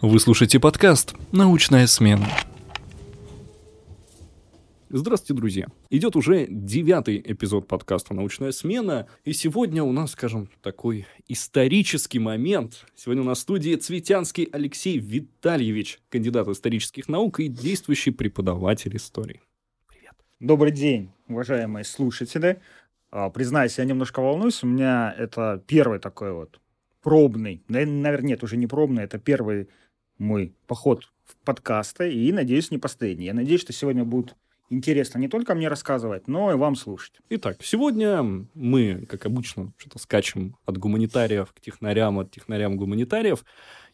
Вы слушаете подкаст «Научная смена». Здравствуйте, друзья. Идет уже девятый эпизод подкаста «Научная смена», и сегодня у нас, скажем, такой исторический момент. Сегодня у нас в студии Цветянский Алексей Витальевич, кандидат исторических наук и действующий преподаватель истории. Привет. Добрый день, уважаемые слушатели. А, признаюсь, я немножко волнуюсь. У меня это первый такой вот пробный, наверное, нет, уже не пробный, это первый мой поход в подкасты, и, надеюсь, не последний. Я надеюсь, что сегодня будет интересно не только мне рассказывать, но и вам слушать. Итак, сегодня мы, как обычно, что-то скачем от гуманитариев к технарям, от технарям гуманитариев.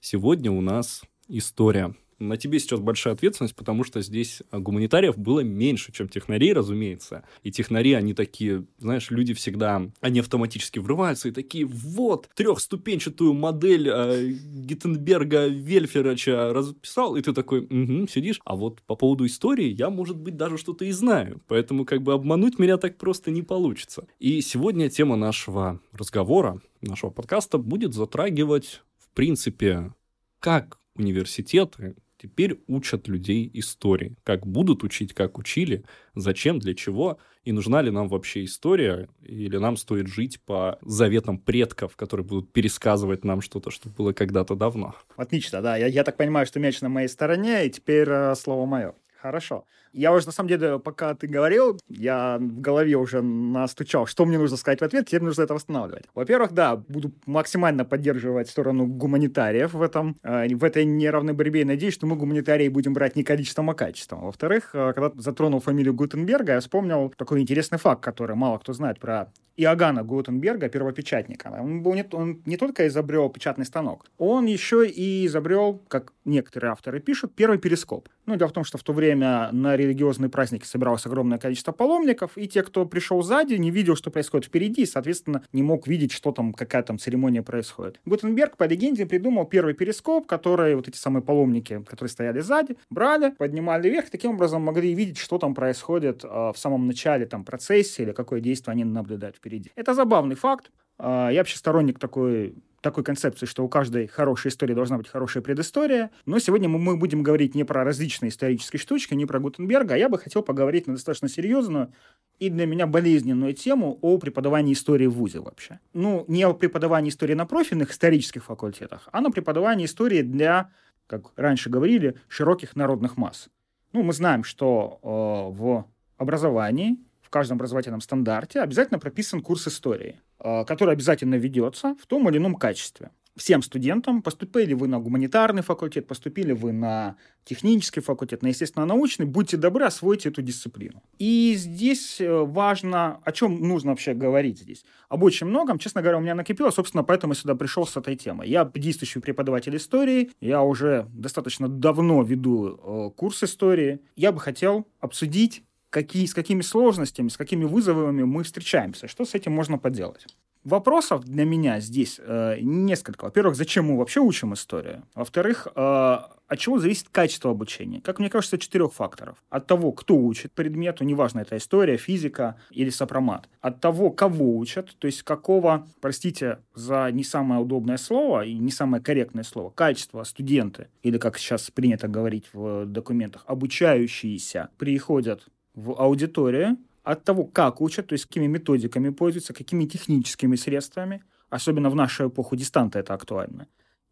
Сегодня у нас история на тебе сейчас большая ответственность, потому что здесь а, гуманитариев было меньше, чем технарей, разумеется. И технари, они такие, знаешь, люди всегда, они автоматически врываются и такие, вот, трехступенчатую модель э, Гиттенберга Вельферача расписал, и ты такой, угу, сидишь. А вот по поводу истории я, может быть, даже что-то и знаю. Поэтому как бы обмануть меня так просто не получится. И сегодня тема нашего разговора, нашего подкаста будет затрагивать, в принципе, как университеты, теперь учат людей истории. Как будут учить, как учили, зачем, для чего, и нужна ли нам вообще история, или нам стоит жить по заветам предков, которые будут пересказывать нам что-то, что было когда-то давно. Отлично, да. Я, я так понимаю, что мяч на моей стороне, и теперь э, слово мое. Хорошо. Я уже, на самом деле, пока ты говорил, я в голове уже настучал, что мне нужно сказать в ответ, теперь нужно это восстанавливать. Во-первых, да, буду максимально поддерживать сторону гуманитариев в, этом, э, в этой неравной борьбе и надеюсь, что мы гуманитарии будем брать не количеством, а качеством. Во-вторых, э, когда затронул фамилию Гутенберга, я вспомнил такой интересный факт, который мало кто знает про Иоганна Гутенберга, первопечатника. Он, был не, он не только изобрел печатный станок, он еще и изобрел, как некоторые авторы пишут, первый перископ. Ну, дело в том, что в то время на религиозные праздники собиралось огромное количество паломников, и те, кто пришел сзади, не видел, что происходит впереди, и, соответственно, не мог видеть, что там, какая там церемония происходит. Гутенберг, по легенде, придумал первый перископ, который вот эти самые паломники, которые стояли сзади, брали, поднимали вверх, таким образом могли видеть, что там происходит э, в самом начале там процессии или какое действие они наблюдают впереди. Это забавный факт. Э, я вообще сторонник такой такой концепции, что у каждой хорошей истории должна быть хорошая предыстория. Но сегодня мы будем говорить не про различные исторические штучки, не про Гутенберга, а я бы хотел поговорить на достаточно серьезную и для меня болезненную тему о преподавании истории в ВУЗе вообще. Ну, не о преподавании истории на профильных исторических факультетах, а на преподавании истории для, как раньше говорили, широких народных масс. Ну, мы знаем, что э, в образовании, каждом образовательном стандарте обязательно прописан курс истории. Э, который обязательно ведется в том или ином качестве. Всем студентам, поступили вы на гуманитарный факультет, поступили вы на технический факультет, на естественно-научный, будьте добры, освойте эту дисциплину. И здесь э, важно, о чем нужно вообще говорить здесь. Об очень многом, честно говоря, у меня накипело, собственно, поэтому я сюда пришел с этой темой. Я действующий преподаватель истории, я уже достаточно давно веду э, курс истории. Я бы хотел обсудить какие, с какими сложностями, с какими вызовами мы встречаемся, что с этим можно поделать. Вопросов для меня здесь э, несколько. Во-первых, зачем мы вообще учим историю? Во-вторых, э, от чего зависит качество обучения? Как мне кажется, четырех факторов. От того, кто учит предмету, неважно, это история, физика или сопромат. От того, кого учат, то есть какого, простите за не самое удобное слово и не самое корректное слово, качество студенты, или как сейчас принято говорить в документах, обучающиеся, приходят в аудиторию от того, как учат, то есть какими методиками пользуются, какими техническими средствами, особенно в нашу эпоху дистанта это актуально,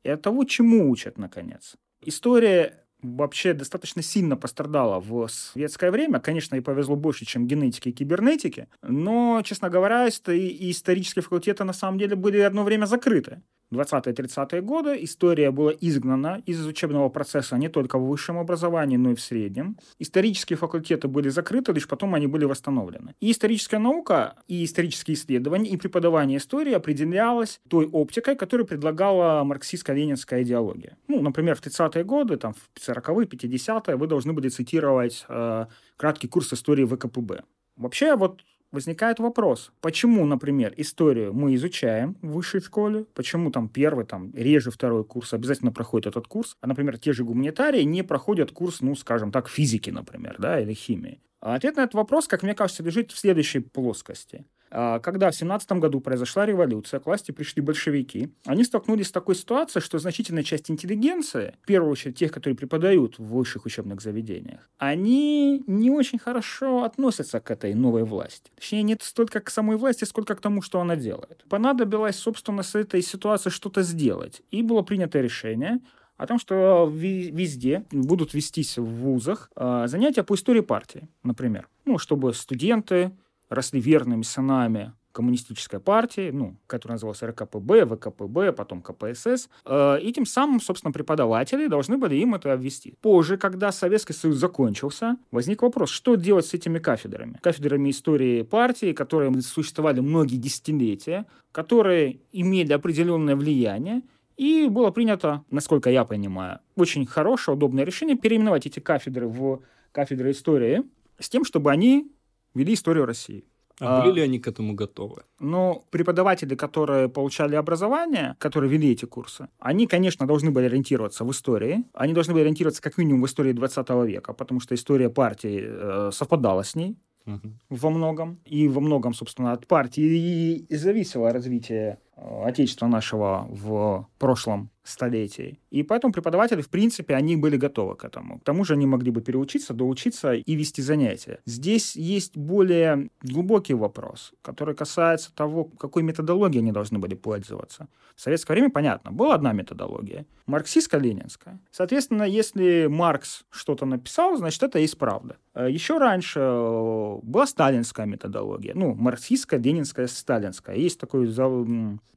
и от того, чему учат, наконец. История вообще достаточно сильно пострадала в советское время. Конечно, и повезло больше, чем генетики и кибернетики. Но, честно говоря, и исторические факультеты на самом деле были одно время закрыты. 20-30-е годы история была изгнана из учебного процесса не только в высшем образовании, но и в среднем. Исторические факультеты были закрыты, лишь потом они были восстановлены. И историческая наука, и исторические исследования, и преподавание истории определялось той оптикой, которую предлагала марксистско-ленинская идеология. Ну, например, в 30-е годы, там, в 40-е, 50-е вы должны были цитировать э, краткий курс истории ВКПБ. Вообще, вот возникает вопрос, почему, например, историю мы изучаем в высшей школе, почему там первый, там реже второй курс обязательно проходит этот курс, а, например, те же гуманитарии не проходят курс, ну, скажем так, физики, например, да, или химии. А ответ на этот вопрос, как мне кажется, лежит в следующей плоскости. А, когда в 17 году произошла революция, к власти пришли большевики, они столкнулись с такой ситуацией, что значительная часть интеллигенции, в первую очередь тех, которые преподают в высших учебных заведениях, они не очень хорошо относятся к этой новой власти. Точнее, не столько к самой власти, сколько к тому, что она делает. Понадобилось, собственно, с этой ситуацией что-то сделать. И было принято решение о том, что везде будут вестись в вузах а, занятия по истории партии, например. Ну, чтобы студенты росли верными сынами коммунистической партии, ну, которая называлась РКПБ, ВКПБ, потом КПСС. Э, и тем самым, собственно, преподаватели должны были им это обвести. Позже, когда Советский Союз закончился, возник вопрос, что делать с этими кафедрами? Кафедрами истории партии, которые существовали многие десятилетия, которые имели определенное влияние, и было принято, насколько я понимаю, очень хорошее, удобное решение переименовать эти кафедры в кафедры истории с тем, чтобы они вели историю России. А, были ли они к этому готовы? Ну, преподаватели, которые получали образование, которые вели эти курсы, они, конечно, должны были ориентироваться в истории. Они должны были ориентироваться как минимум в истории 20 века, потому что история партии э, совпадала с ней угу. во многом. И во многом, собственно, от партии и зависело развитие Отечества нашего в прошлом столетий. И поэтому преподаватели, в принципе, они были готовы к этому. К тому же они могли бы переучиться, доучиться и вести занятия. Здесь есть более глубокий вопрос, который касается того, какой методологией они должны были пользоваться. В советское время, понятно, была одна методология – марксистско-ленинская. Соответственно, если Маркс что-то написал, значит, это есть правда. Э, Еще раньше э, была сталинская методология, ну, марксистская, ленинская, сталинская. Есть такой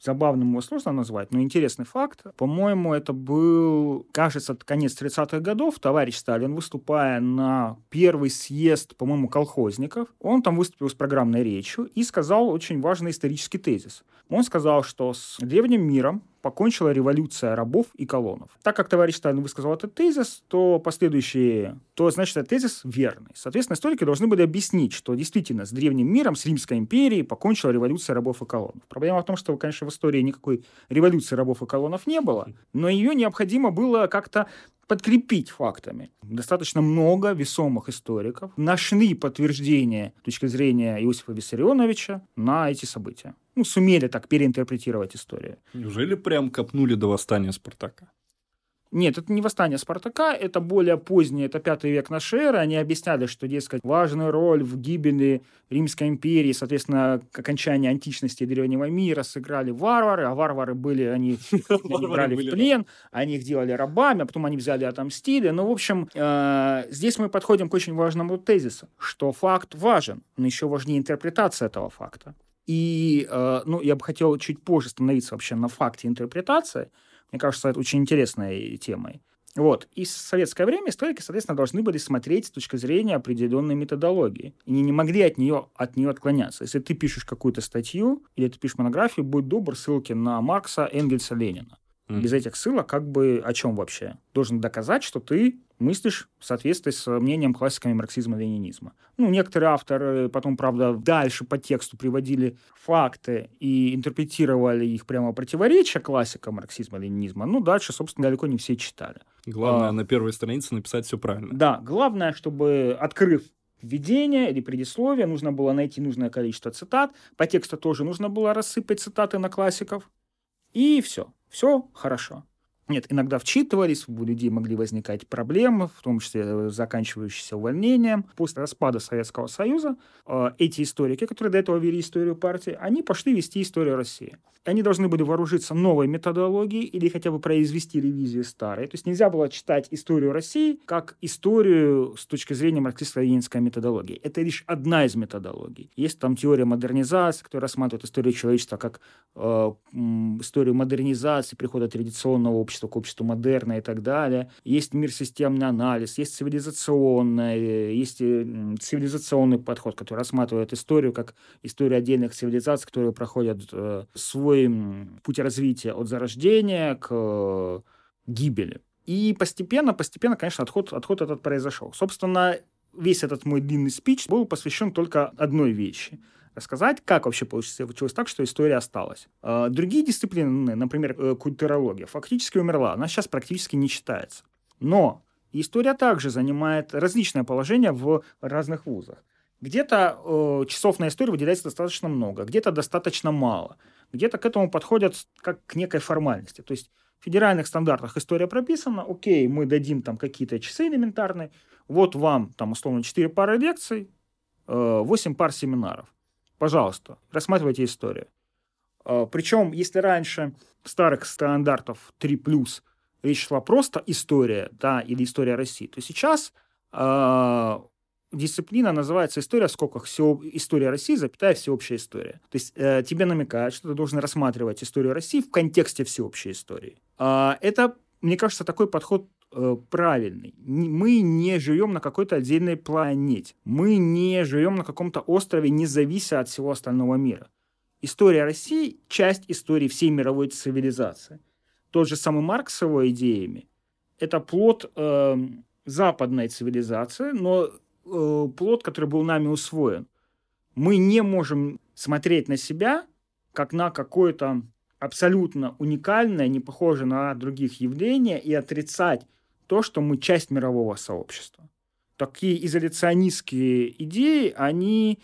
забавный, его сложно назвать, но интересный факт. По по-моему, это был, кажется, конец 30-х годов. Товарищ Сталин, выступая на первый съезд, по-моему, колхозников, он там выступил с программной речью и сказал очень важный исторический тезис. Он сказал, что с древним миром покончила революция рабов и колонов. Так как товарищ Сталин высказал этот тезис, то последующие, то значит этот тезис верный. Соответственно, историки должны были объяснить, что действительно с древним миром, с Римской империей покончила революция рабов и колонов. Проблема в том, что, конечно, в истории никакой революции рабов и колонов не было, но ее необходимо было как-то подкрепить фактами. Достаточно много весомых историков нашли подтверждение точки зрения Иосифа Виссарионовича на эти события ну, сумели так переинтерпретировать историю. Неужели прям копнули до восстания Спартака? Нет, это не восстание Спартака, это более позднее, это пятый век нашей эры. Они объясняли, что, дескать, важную роль в гибели Римской империи, соответственно, к окончанию античности древнего мира сыграли варвары, а варвары были, они брали в плен, они их делали рабами, а потом они взяли отомстили. Ну, в общем, э, здесь мы подходим к очень важному тезису, что факт важен, но еще важнее интерпретация этого факта. И, э, ну, я бы хотел чуть позже остановиться вообще на факте интерпретации. Мне кажется, это очень интересной темой. Вот. И в советское время историки, соответственно, должны были смотреть с точки зрения определенной методологии. И не, не могли от нее, от нее отклоняться. Если ты пишешь какую-то статью или ты пишешь монографию, будь добр, ссылки на Маркса, Энгельса, Ленина. Mm. Без этих ссылок как бы о чем вообще? Должен доказать, что ты мыслишь в соответствии с мнением классиками марксизма-ленинизма. Ну, некоторые авторы потом, правда, дальше по тексту приводили факты и интерпретировали их прямо противоречия классикам марксизма-ленинизма. Ну, дальше, собственно, далеко не все читали. Главное а, на первой странице написать все правильно. Да, главное, чтобы, открыв введение или предисловие, нужно было найти нужное количество цитат. По тексту тоже нужно было рассыпать цитаты на классиков. И все. Все хорошо. Нет, иногда вчитывались, у людей могли возникать проблемы, в том числе э, заканчивающиеся увольнением. После распада Советского Союза э, эти историки, которые до этого вели историю партии, они пошли вести историю России. Они должны были вооружиться новой методологией или хотя бы произвести ревизию старой. То есть нельзя было читать историю России как историю с точки зрения марксистско-ленинской методологии. Это лишь одна из методологий. Есть там теория модернизации, которая рассматривает историю человечества как э, историю модернизации, прихода традиционного общества общества к обществу модерна и так далее. Есть мир системный анализ, есть цивилизационный, есть э, цивилизационный подход, который рассматривает историю как историю отдельных цивилизаций, которые проходят э, свой путь развития от зарождения к э, гибели. И постепенно, постепенно, конечно, отход, отход этот произошел. Собственно, весь этот мой длинный спич был посвящен только одной вещи – рассказать, как вообще получилось так, что история осталась. А, другие дисциплины, например, э, культурология, фактически умерла. Она сейчас практически не читается. Но история также занимает различное положение в разных вузах. Где-то э, часов на историю выделяется достаточно много, где-то достаточно мало. Где-то к этому подходят как к некой формальности. То есть в федеральных стандартах история прописана, окей, мы дадим там какие-то часы элементарные, вот вам там условно 4 пары лекций, 8 э, пар семинаров. Пожалуйста, рассматривайте историю. Э, Причем, если раньше старых стандартов 3+, речь шла просто история, да, или история России, то сейчас э, дисциплина называется история в скобках все, история России, запятая всеобщая история. То есть э, тебе намекают, что ты должен рассматривать историю России в контексте всеобщей истории. Э, это, мне кажется, такой подход правильный. Мы не живем на какой-то отдельной планете. Мы не живем на каком-то острове, не завися от всего остального мира. История России – часть истории всей мировой цивилизации. Тот же самый Маркс с его идеями – это плод э, западной цивилизации, но э, плод, который был нами усвоен. Мы не можем смотреть на себя как на какое-то абсолютно уникальное, не похожее на других явление и отрицать то, что мы часть мирового сообщества. Такие изоляционистские идеи, они,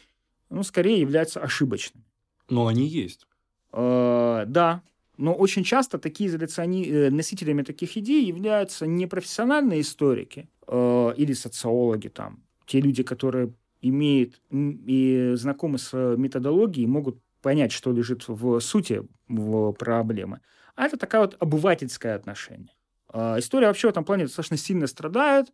ну, скорее являются ошибочными. Но они есть. Э, да, но очень часто такие изоляциони... Э, носителями таких идей являются не профессиональные историки э, или социологи, там, те люди, которые имеют и знакомы с методологией, могут понять, что лежит в сути в проблемы. А это такая вот обывательское отношение. А, история вообще в этом плане достаточно сильно страдает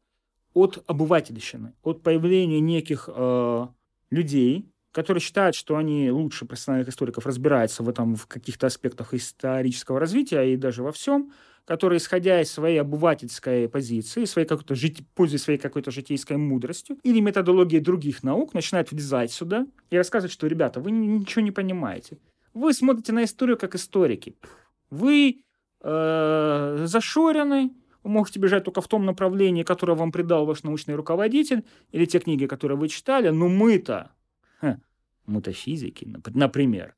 от обывательщины, от появления неких э, людей, которые считают, что они лучше профессиональных историков разбираются в этом в каких-то аспектах исторического развития и даже во всем, которые, исходя из своей обывательской позиции, своей какой-то жити... пользуясь своей какой-то житейской мудростью или методологией других наук, начинают влезать сюда и рассказывать, что, ребята, вы ничего не понимаете. Вы смотрите на историю как историки. Вы э, зашорены, вы можете бежать только в том направлении, которое вам придал ваш научный руководитель, или те книги, которые вы читали, но мы-то, мы-то физики, например.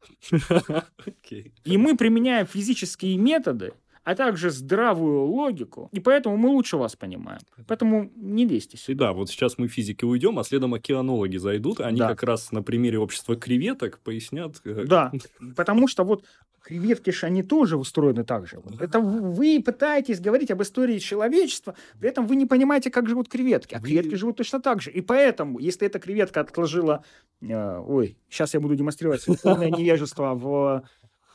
И мы применяем физические методы, а также здравую логику, и поэтому мы лучше вас понимаем. Поэтому не лезьте сюда. И да, вот сейчас мы физики уйдем, а следом океанологи зайдут, они да. как раз на примере общества креветок пояснят. Да, потому что вот креветки же они тоже устроены так же. Это вы пытаетесь говорить об истории человечества, при этом вы не понимаете, как живут креветки. А креветки живут точно так же. И поэтому, если эта креветка отложила... Э, ой, сейчас я буду демонстрировать свое невежество в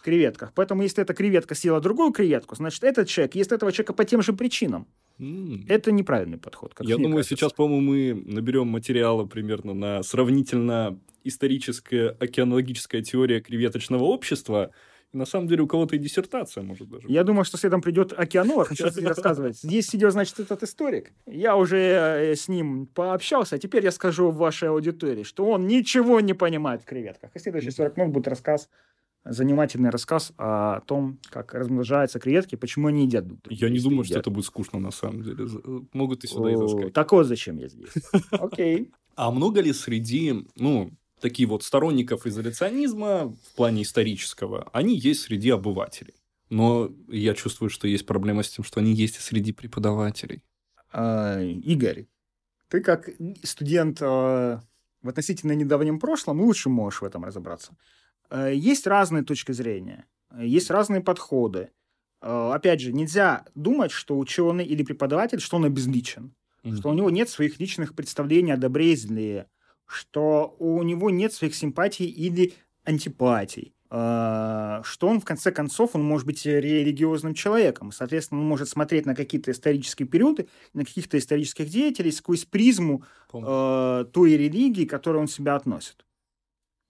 креветках. Поэтому, если эта креветка съела другую креветку, значит, этот человек ест этого человека по тем же причинам. Mm. Это неправильный подход. Я думаю, кажется. сейчас, по-моему, мы наберем материала примерно на сравнительно историческая океанологическая теория креветочного общества. На самом деле у кого-то и диссертация может даже. Я думаю, что следом придет океанолог, сейчас рассказывать. Здесь сидел, значит, этот историк. Я уже э, с ним пообщался, а теперь я скажу в вашей аудитории, что он ничего не понимает в креветках. И следующий 40 минут будет рассказ занимательный рассказ о том, как размножаются креветки, почему они едят друг друга. Я не думаю, едят. что это будет скучно на самом деле. Могут и сюда и заскать. Так вот зачем я здесь. Окей. А много ли среди, ну, таких вот сторонников изоляционизма в плане исторического, они есть среди обывателей? Но я чувствую, что есть проблема с тем, что они есть и среди преподавателей. А, Игорь, ты как студент а, в относительно недавнем прошлом лучше можешь в этом разобраться. Э, есть разные точки зрения, есть разные подходы. Э, опять же, нельзя думать, что ученый или преподаватель, что он обезличен, mm-hmm. что у него нет своих личных представлений о добре и зле, что у него нет своих симпатий или антипатий, э, что он, в конце концов, он может быть религиозным человеком. Соответственно, он может смотреть на какие-то исторические периоды, на каких-то исторических деятелей сквозь призму э, той религии, к которой он себя относит.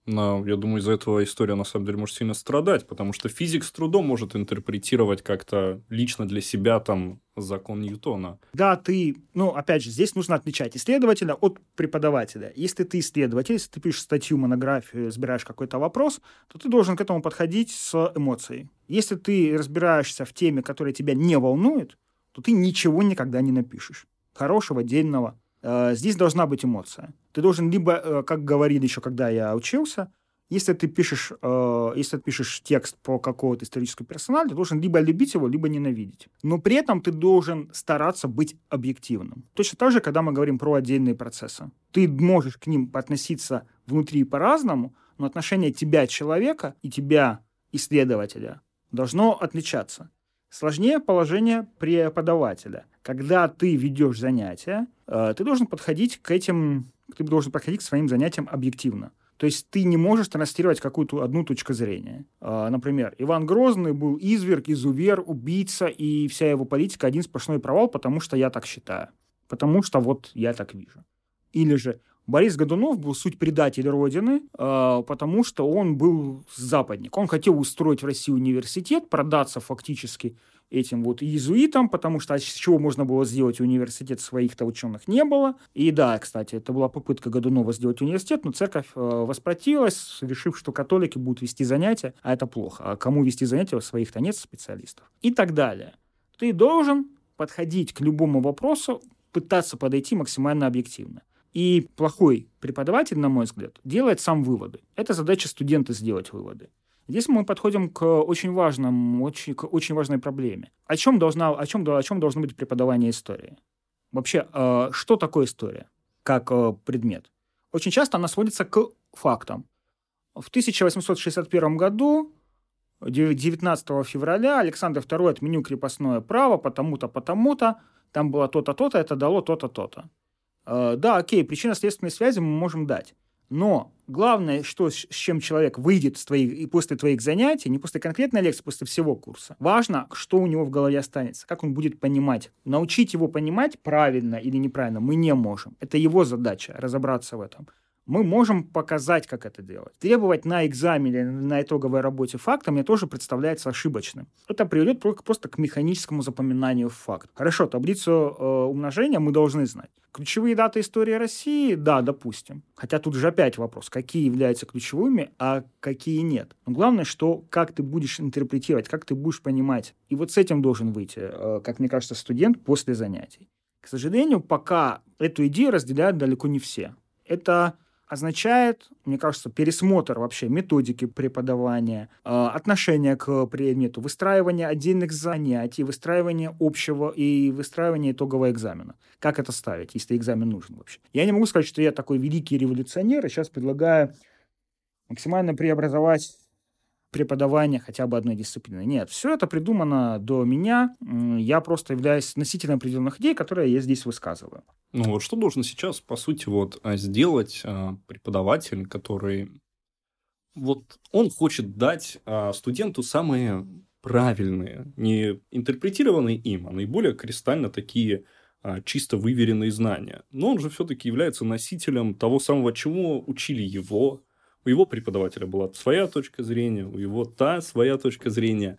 Но я думаю, из-за этого история на самом деле может сильно страдать, потому что физик с трудом может интерпретировать как-то лично для себя там закон Ньютона. Да, ты, ну, опять же, здесь нужно отличать исследователя от преподавателя. Если ты исследователь, если ты пишешь статью, монографию, разбираешь какой-то вопрос, то ты должен к этому подходить с эмоцией. Если ты разбираешься в теме, которая тебя не волнует, то ты ничего никогда не напишешь. Хорошего, дельного. Э, здесь должна быть эмоция. Ты должен либо, э, как говорили еще, когда я учился, Если ты пишешь, э, если ты пишешь текст по какому-то историческому персоналу, ты должен либо любить его, либо ненавидеть. Но при этом ты должен стараться быть объективным. Точно так же, когда мы говорим про отдельные процессы. Ты можешь к ним относиться внутри по-разному, но отношение тебя, человека, и тебя, исследователя, должно отличаться. Сложнее положение преподавателя. Когда ты ведешь занятия, э, ты должен подходить к этим, ты должен подходить к своим занятиям объективно. То есть ты не можешь транслировать какую-то одну точку зрения. Э, например, Иван Грозный был изверг, изувер, убийца, и вся его политика один сплошной провал, потому что я так считаю. Потому что вот я так вижу. Или же Борис Годунов был суть предатель Родины, э, потому что он был западник. Он хотел устроить в России университет, продаться фактически этим вот иезуитам, потому что а с чего можно было сделать университет, своих-то ученых не было. И да, кстати, это была попытка Годунова сделать университет, но церковь э, воспротивилась, решив, что католики будут вести занятия, а это плохо. А кому вести занятия, своих-то нет специалистов. И так далее. Ты должен подходить к любому вопросу, пытаться подойти максимально объективно. И плохой преподаватель, на мой взгляд, делает сам выводы. Это задача студента сделать выводы. Здесь мы подходим к очень важному, очень, к очень важной проблеме. О чем, должна, о, чем, о чем должно быть преподавание истории? Вообще, э, что такое история как э, предмет? Очень часто она сводится к фактам. В 1861 году 19 февраля Александр II отменил крепостное право потому-то, потому-то, там было то-то, то-то, это дало то-то, то-то. Э, да, окей, причинно-следственные связи мы можем дать. Но главное, что, с чем человек выйдет с твоих, и после твоих занятий, не после конкретной лекции, после всего курса, важно, что у него в голове останется, как он будет понимать. Научить его понимать правильно или неправильно мы не можем. Это его задача, разобраться в этом мы можем показать, как это делать. Требовать на экзамене, на итоговой работе факта мне тоже представляется ошибочным. Это приведет просто к механическому запоминанию факта. Хорошо, таблицу э, умножения мы должны знать. Ключевые даты истории России, да, допустим. Хотя тут же опять вопрос, какие являются ключевыми, а какие нет. Но главное, что как ты будешь интерпретировать, как ты будешь понимать. И вот с этим должен выйти, э, как мне кажется, студент после занятий. К сожалению, пока эту идею разделяют далеко не все. Это означает, мне кажется, пересмотр вообще методики преподавания, а, отношения к предмету, выстраивание отдельных занятий, выстраивание общего и выстраивание итогового экзамена. Как это ставить, если экзамен нужен вообще? Я не могу сказать, что я такой великий революционер, и сейчас предлагаю максимально преобразовать преподавания хотя бы одной дисциплины. Нет, все это придумано до меня. Я просто являюсь носителем определенных идей, которые я здесь высказываю. Ну вот что должен сейчас, по сути, вот а, сделать а, преподаватель, который вот он хочет дать а, студенту самые правильные, не интерпретированные им, а наиболее кристально такие чисто выверенные знания. Но он же все-таки является носителем того самого, чему учили его, у его преподавателя была своя точка зрения, у его та своя точка зрения.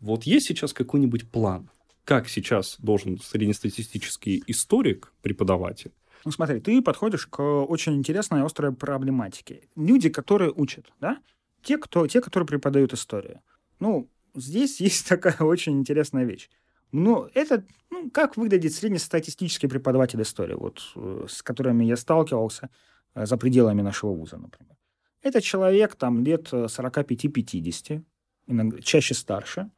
Вот есть сейчас какой-нибудь план, как сейчас должен среднестатистический историк, преподаватель, ну, смотри, ты подходишь к очень интересной острой проблематике. Люди, которые учат, да? Те, кто, те, которые преподают историю. Ну, здесь есть такая очень интересная вещь. Ну, это, ну, как выглядит среднестатистический преподаватель истории, вот, э, с которыми я сталкивался э, за пределами нашего вуза, например. Это человек там лет 45-50, э, чаще старше,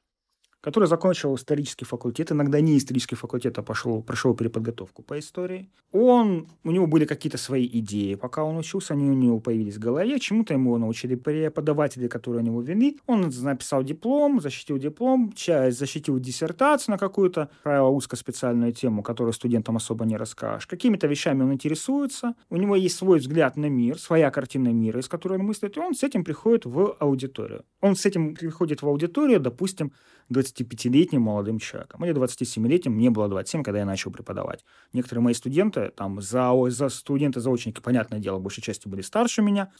который закончил исторический факультет, иногда не исторический факультет, а пошел, прошел переподготовку по истории. Он, у него были какие-то свои идеи, пока он учился, они у него появились в голове, чему-то ему научили преподаватели, которые у него вели. Он написал диплом, защитил диплом, часть защитил диссертацию на какую-то, правило, узкоспециальную тему, которую студентам особо не расскажешь. Какими-то вещами он интересуется, у него есть свой взгляд на мир, своя картина мира, из которой он мыслит, и он с этим приходит в аудиторию. Он с этим приходит в аудиторию, допустим, 25-летним молодым человеком или 27-летним. Мне было 27, когда я начал преподавать. Некоторые мои студенты, там, за, за студенты-заочники, понятное дело, большей частью были старше меня.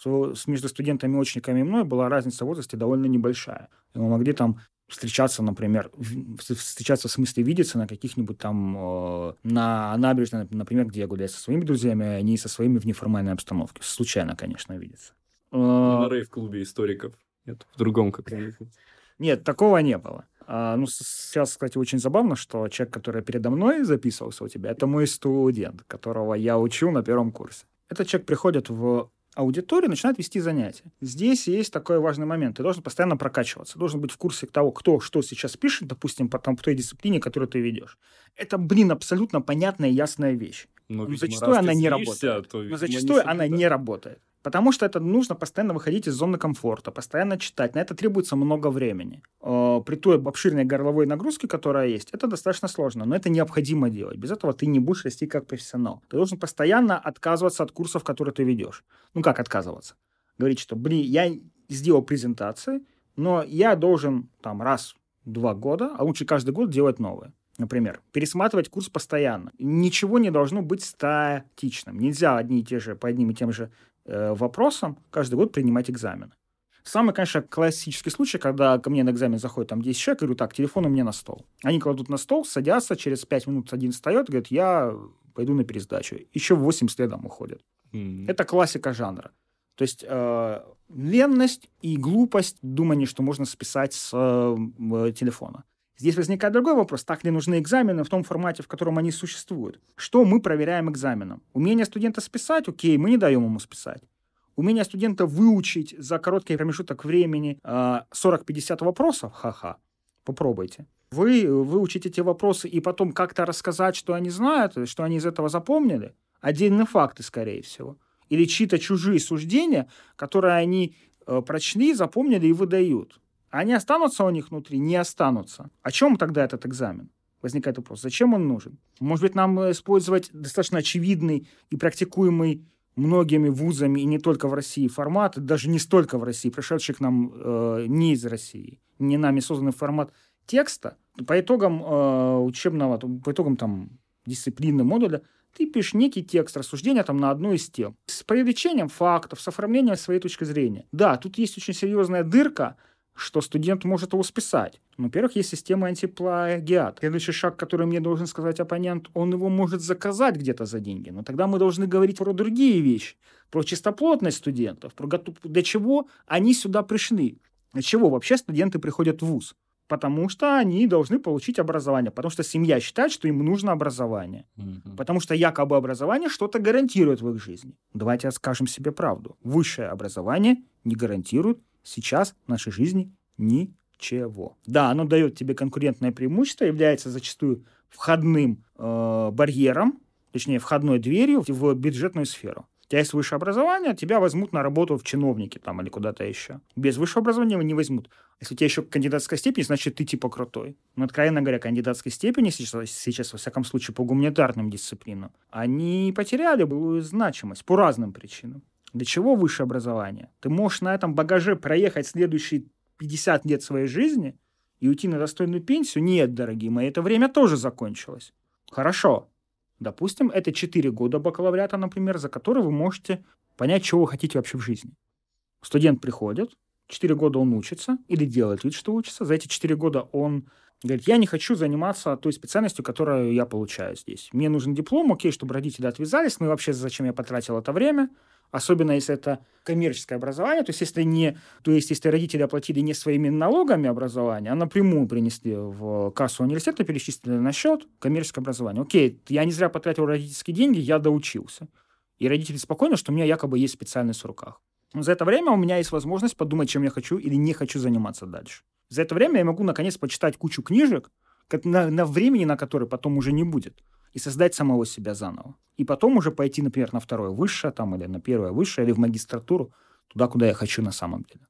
Между студентами-очниками и мной была разница в возрасте довольно небольшая. И мы могли там встречаться, например, встречаться в смысле видеться на каких-нибудь там э, на набережной, например, где я гуляю со своими друзьями, а не со своими в неформальной обстановке. Случайно, конечно, видеться. На рейв-клубе историков. Нет, в другом каком-нибудь. Нет, такого не было. А, ну, сейчас, кстати, очень забавно, что человек, который передо мной записывался у тебя, это мой студент, которого я учу на первом курсе. Этот человек приходит в аудиторию, начинают вести занятия. Здесь есть такой важный момент. Ты должен постоянно прокачиваться. Должен быть в курсе того, кто что сейчас пишет, допустим, по, там, по той дисциплине, которую ты ведешь. Это, блин, абсолютно понятная и ясная вещь. Но, Но зачастую она не работает. Но зачастую не она не работает. Потому что это нужно постоянно выходить из зоны комфорта, постоянно читать. На это требуется много времени. Э, при той обширной горловой нагрузке, которая есть, это достаточно сложно, но это необходимо делать. Без этого ты не будешь расти как профессионал. Ты должен постоянно отказываться от курсов, которые ты ведешь. Ну как отказываться? Говорить, что, блин, я сделал презентации, но я должен там раз в два года, а лучше каждый год делать новые например, пересматривать курс постоянно. Ничего не должно быть статичным. Нельзя одни и те же, по одним и тем же вопросам каждый год принимать экзамены. Самый, конечно, классический случай, когда ко мне на экзамен заходит там 10 человек, я говорю, так, телефон у меня на стол. Они кладут на стол, садятся, через 5 минут один встает, говорит, я пойду на пересдачу. Еще 8 следом уходят. Mm-hmm. Это классика жанра. То есть э, ленность и глупость, думание, что можно списать с э, телефона. Здесь возникает другой вопрос. Так ли нужны экзамены в том формате, в котором они существуют? Что мы проверяем экзаменом? Умение студента списать? Окей, мы не даем ему списать. Умение студента выучить за короткий промежуток времени э, 40-50 вопросов? Ха-ха. Попробуйте. Вы выучите эти вопросы и потом как-то рассказать, что они знают, что они из этого запомнили? Отдельные факты, скорее всего. Или чьи-то чужие суждения, которые они э, прочли, запомнили и выдают. Они останутся у них внутри? Не останутся. О чем тогда этот экзамен? Возникает вопрос, зачем он нужен? Может быть, нам использовать достаточно очевидный и практикуемый многими вузами, и не только в России, формат, даже не столько в России, пришедший к нам э, не из России, не нами созданный формат текста, по итогам э, учебного, по итогам там дисциплины, модуля, ты пишешь некий текст, рассуждения там на одну из тем. С привлечением фактов, с оформлением своей точки зрения. Да, тут есть очень серьезная дырка, что студент может его списать. Ну, во-первых, есть система антиплагиат. Следующий шаг, который мне должен сказать оппонент, он его может заказать где-то за деньги. Но тогда мы должны говорить про другие вещи, про чистоплотность студентов, про для чего они сюда пришли. Для чего вообще студенты приходят в ВУЗ? Потому что они должны получить образование, потому что семья считает, что им нужно образование, mm-hmm. потому что якобы образование что-то гарантирует в их жизни. Давайте скажем себе правду. Высшее образование не гарантирует сейчас в нашей жизни ничего. Да, оно дает тебе конкурентное преимущество, является зачастую входным э, барьером, точнее, входной дверью в бюджетную сферу. У тебя есть высшее образование, тебя возьмут на работу в чиновники там или куда-то еще. Без высшего образования не возьмут. Если у тебя еще кандидатская степень, значит, ты типа крутой. Но, откровенно говоря, кандидатской степени сейчас, сейчас, во всяком случае, по гуманитарным дисциплинам, они потеряли былую значимость по разным причинам. Для чего высшее образование? Ты можешь на этом багаже проехать следующие 50 лет своей жизни и уйти на достойную пенсию? Нет, дорогие мои, это время тоже закончилось. Хорошо. Допустим, это 4 года бакалавриата, например, за которые вы можете понять, чего вы хотите вообще в жизни. Студент приходит, 4 года он учится или делает вид, что учится. За эти 4 года он говорит, я не хочу заниматься той специальностью, которую я получаю здесь. Мне нужен диплом, окей, чтобы родители отвязались, ну и вообще зачем я потратил это время – Особенно если это коммерческое образование, то есть если не, то есть если родители оплатили не своими налогами образование, а напрямую принесли в кассу университета, перечислили на счет коммерческое образование. Окей, я не зря потратил родительские деньги, я доучился. И родители спокойны, что у меня якобы есть специальность в руках. Но за это время у меня есть возможность подумать, чем я хочу или не хочу заниматься дальше. За это время я могу наконец почитать кучу книжек, на, на времени, на которое потом уже не будет и создать самого себя заново. И потом уже пойти, например, на второе высшее, там, или на первое высшее, или в магистратуру, туда, куда я хочу на самом деле.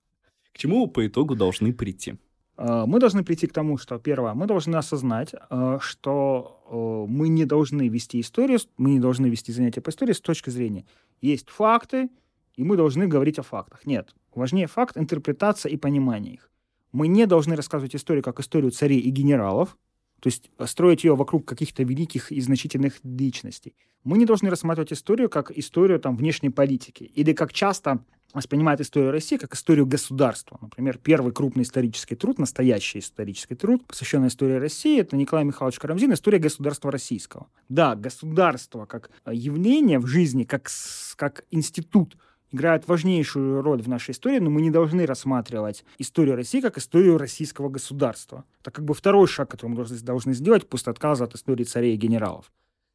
К чему по итогу должны прийти? А, мы должны прийти к тому, что, первое, мы должны осознать, а, что а, мы не должны вести историю, мы не должны вести занятия по истории с точки зрения есть факты, и мы должны говорить о фактах. Нет, важнее факт, интерпретация и понимание их. Мы не должны рассказывать историю как историю царей и генералов, то есть строить ее вокруг каких-то великих и значительных личностей. Мы не должны рассматривать историю как историю там, внешней политики или как часто воспринимает историю России как историю государства. Например, первый крупный исторический труд, настоящий исторический труд, посвященный истории России, это Николай Михайлович Карамзин «История государства российского». Да, государство как явление в жизни, как, как институт играют важнейшую роль в нашей истории, но мы не должны рассматривать историю России как историю российского государства. Это как бы второй шаг, который мы должны, сделать после отказа от истории царей и генералов.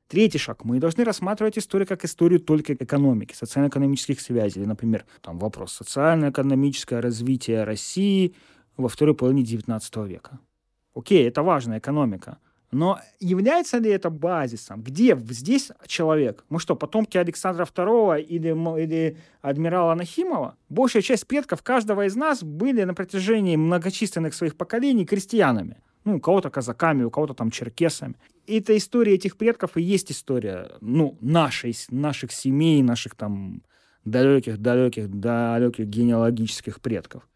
Третий шаг. Мы должны рассматривать историю как историю только экономики, социально-экономических связей. Например, там вопрос социально-экономическое развитие России во второй половине XIX века. Окей, это важная экономика. Но является ли это базисом? Где здесь человек? Мы что, потомки Александра II или, или адмирала Нахимова? Большая часть предков каждого из нас были на протяжении многочисленных своих поколений крестьянами. Ну, у кого-то казаками, у кого-то там черкесами. И эта история этих предков и есть история, ну, нашей, наших семей, наших там далеких-далеких, далеких генеалогических предков.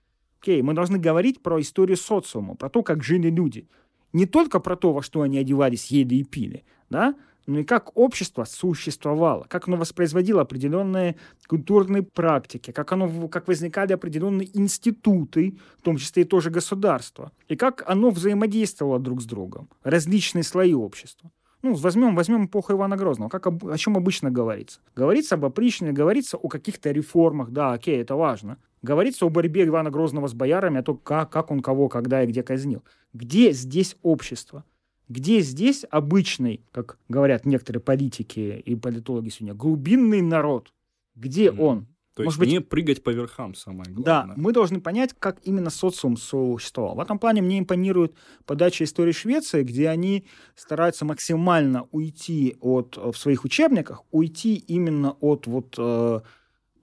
Окей, мы должны говорить про историю социума, про то, как жили люди – не только про то, во что они одевались, ели и пили, да, но и как общество существовало, как оно воспроизводило определенные культурные практики, как, оно, как возникали определенные институты, в том числе и тоже государство, и как оно взаимодействовало друг с другом, различные слои общества. Ну, возьмем, возьмем эпоху Ивана Грозного. Как, о чем обычно говорится? Говорится об опричнине, говорится о каких-то реформах. Да, окей, это важно. Говорится о борьбе Ивана Грозного с боярами, о том, как, как он кого, когда и где казнил. Где здесь общество? Где здесь обычный, как говорят некоторые политики и политологи сегодня, глубинный народ? Где mm. он? То есть Может быть, не прыгать по верхам самое главное. Да, мы должны понять, как именно социум существовал. В этом плане мне импонирует подача истории Швеции, где они стараются максимально уйти от, в своих учебниках, уйти именно от вот, э,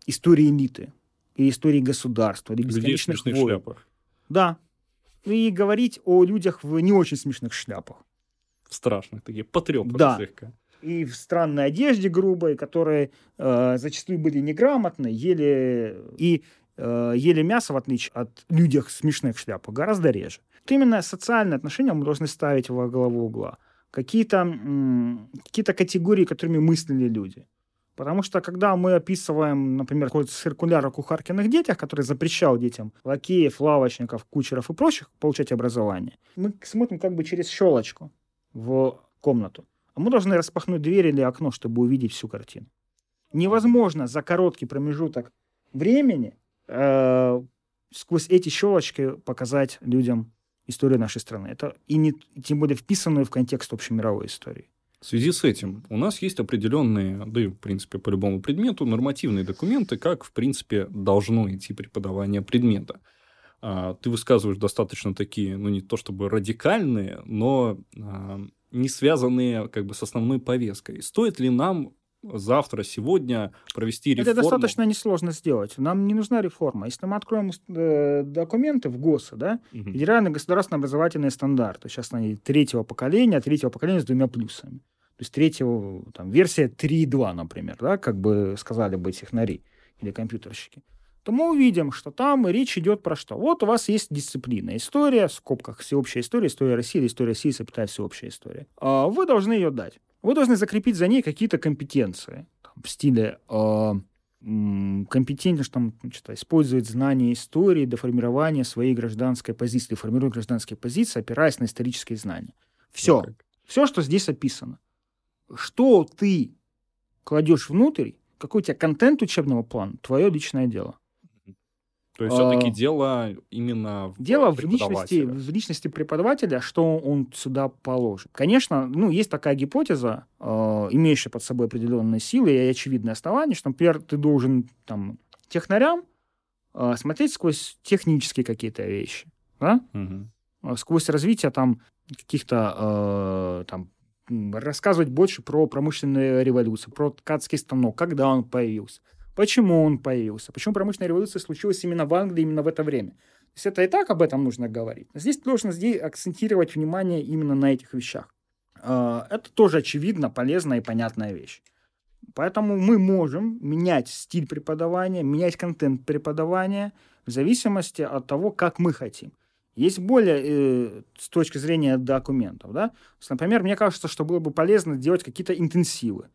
истории элиты и истории государства, или бесконечных войн. шляпах. Да, и говорить о людях в не очень смешных шляпах. В страшных, такие потрепанные да. слегка. И в странной одежде грубой, которые э, зачастую были неграмотны, ели, и э, ели мясо, в отличие от людей смешных шляпах, гораздо реже. Вот именно социальные отношения мы должны ставить во главу угла. Какие-то, м- какие-то категории, которыми мыслили люди. Потому что когда мы описываем, например, какой-то циркуляр о кухаркиных детях, который запрещал детям лакеев, лавочников, кучеров и прочих получать образование, мы смотрим как бы через щелочку в комнату. А мы должны распахнуть дверь или окно, чтобы увидеть всю картину. Невозможно за короткий промежуток времени э, сквозь эти щелочки показать людям историю нашей страны. Это и не, тем более вписанную в контекст общемировой истории. В связи с этим у нас есть определенные, да и, в принципе, по любому предмету, нормативные документы, как, в принципе, должно идти преподавание предмета. А, ты высказываешь достаточно такие, ну, не то чтобы радикальные, но а, не связанные как бы с основной повесткой. Стоит ли нам завтра, сегодня провести реформу. Это достаточно несложно сделать. Нам не нужна реформа. Если мы откроем э, документы в ГОСа, да, угу. федеральные государственные образовательные стандарты, сейчас они третьего поколения, третьего поколения с двумя плюсами. То есть третьего, там, версия 3.2, например, да, как бы сказали бы технари или компьютерщики, то мы увидим, что там речь идет про что? Вот у вас есть дисциплина. История, в скобках всеобщая история, история России или история России, запятая всеобщая история. А вы должны ее дать. Вы должны закрепить за ней какие-то компетенции. Там, в стиле э, компетентность, там, значит, использовать знания истории для формирования своей гражданской позиции, формировать гражданские позиции, опираясь на исторические знания. Все. Okay. Все, что здесь описано что ты кладешь внутрь, какой у тебя контент учебного плана, твое личное дело. То есть все-таки а, дело именно в дело в личности, в личности преподавателя, что он сюда положит. Конечно, ну есть такая гипотеза, э, имеющая под собой определенные силы и очевидные основания, что, например, ты должен там технарям э, смотреть сквозь технические какие-то вещи, да? Угу. сквозь развитие там каких-то э, там рассказывать больше про промышленную революцию, про ткацкий станок, когда он появился, почему он появился, почему промышленная революция случилась именно в Англии, именно в это время. То есть это и так об этом нужно говорить. здесь нужно здесь акцентировать внимание именно на этих вещах. А, это тоже очевидно, полезная и понятная вещь. Поэтому мы можем менять стиль преподавания, менять контент преподавания в зависимости от того, как мы хотим. Есть более э, с точки зрения документов, да. например, мне кажется, что было бы полезно делать какие-то интенсивы.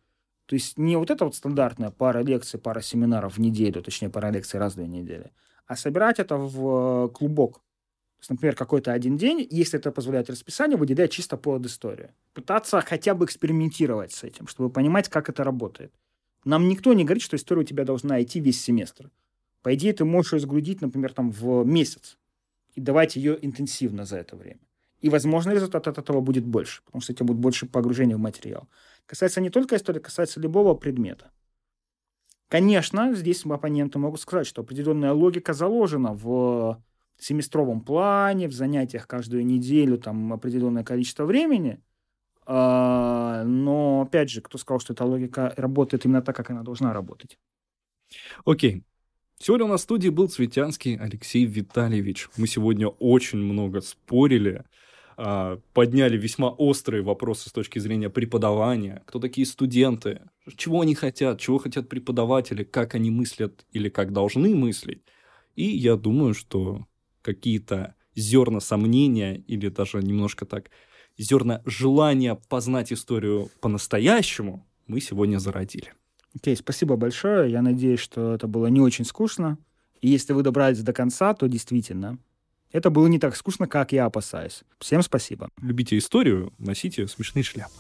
То есть не вот это вот стандартная пара лекций, пара семинаров в неделю, точнее, пара лекций раз в две недели, а собирать это в э, клубок. То есть, например, какой-то один день, если это позволяет расписание, выделять чисто под историю. Пытаться хотя бы экспериментировать с этим, чтобы понимать, как это работает. Нам никто не говорит, что история у тебя должна идти весь семестр. По идее, ты можешь ее сгрудить, например, там, в месяц и давать ее интенсивно за это время. И, возможно, результат от этого будет больше, потому что у тебя будет больше погружения в материал. Касается не только истории, касается любого предмета. Конечно, здесь оппоненты могут сказать, что определенная логика заложена в семестровом плане, в занятиях каждую неделю, там определенное количество времени. А, но, опять же, кто сказал, что эта логика работает именно так, как она должна работать? Окей. Сегодня у нас в студии был Цветянский Алексей Витальевич. Мы сегодня очень много спорили, подняли весьма острые вопросы с точки зрения преподавания. Кто такие студенты? Чего они хотят? Чего хотят преподаватели? Как они мыслят или как должны мыслить? И я думаю, что какие-то зерна сомнения или даже немножко так зерна желания познать историю по-настоящему мы сегодня зародили. Окей, okay, спасибо большое. Я надеюсь, что это было не очень скучно. И если вы добрались до конца, то действительно, это было не так скучно, как я опасаюсь. Всем спасибо. Любите историю, носите смешные шляпы.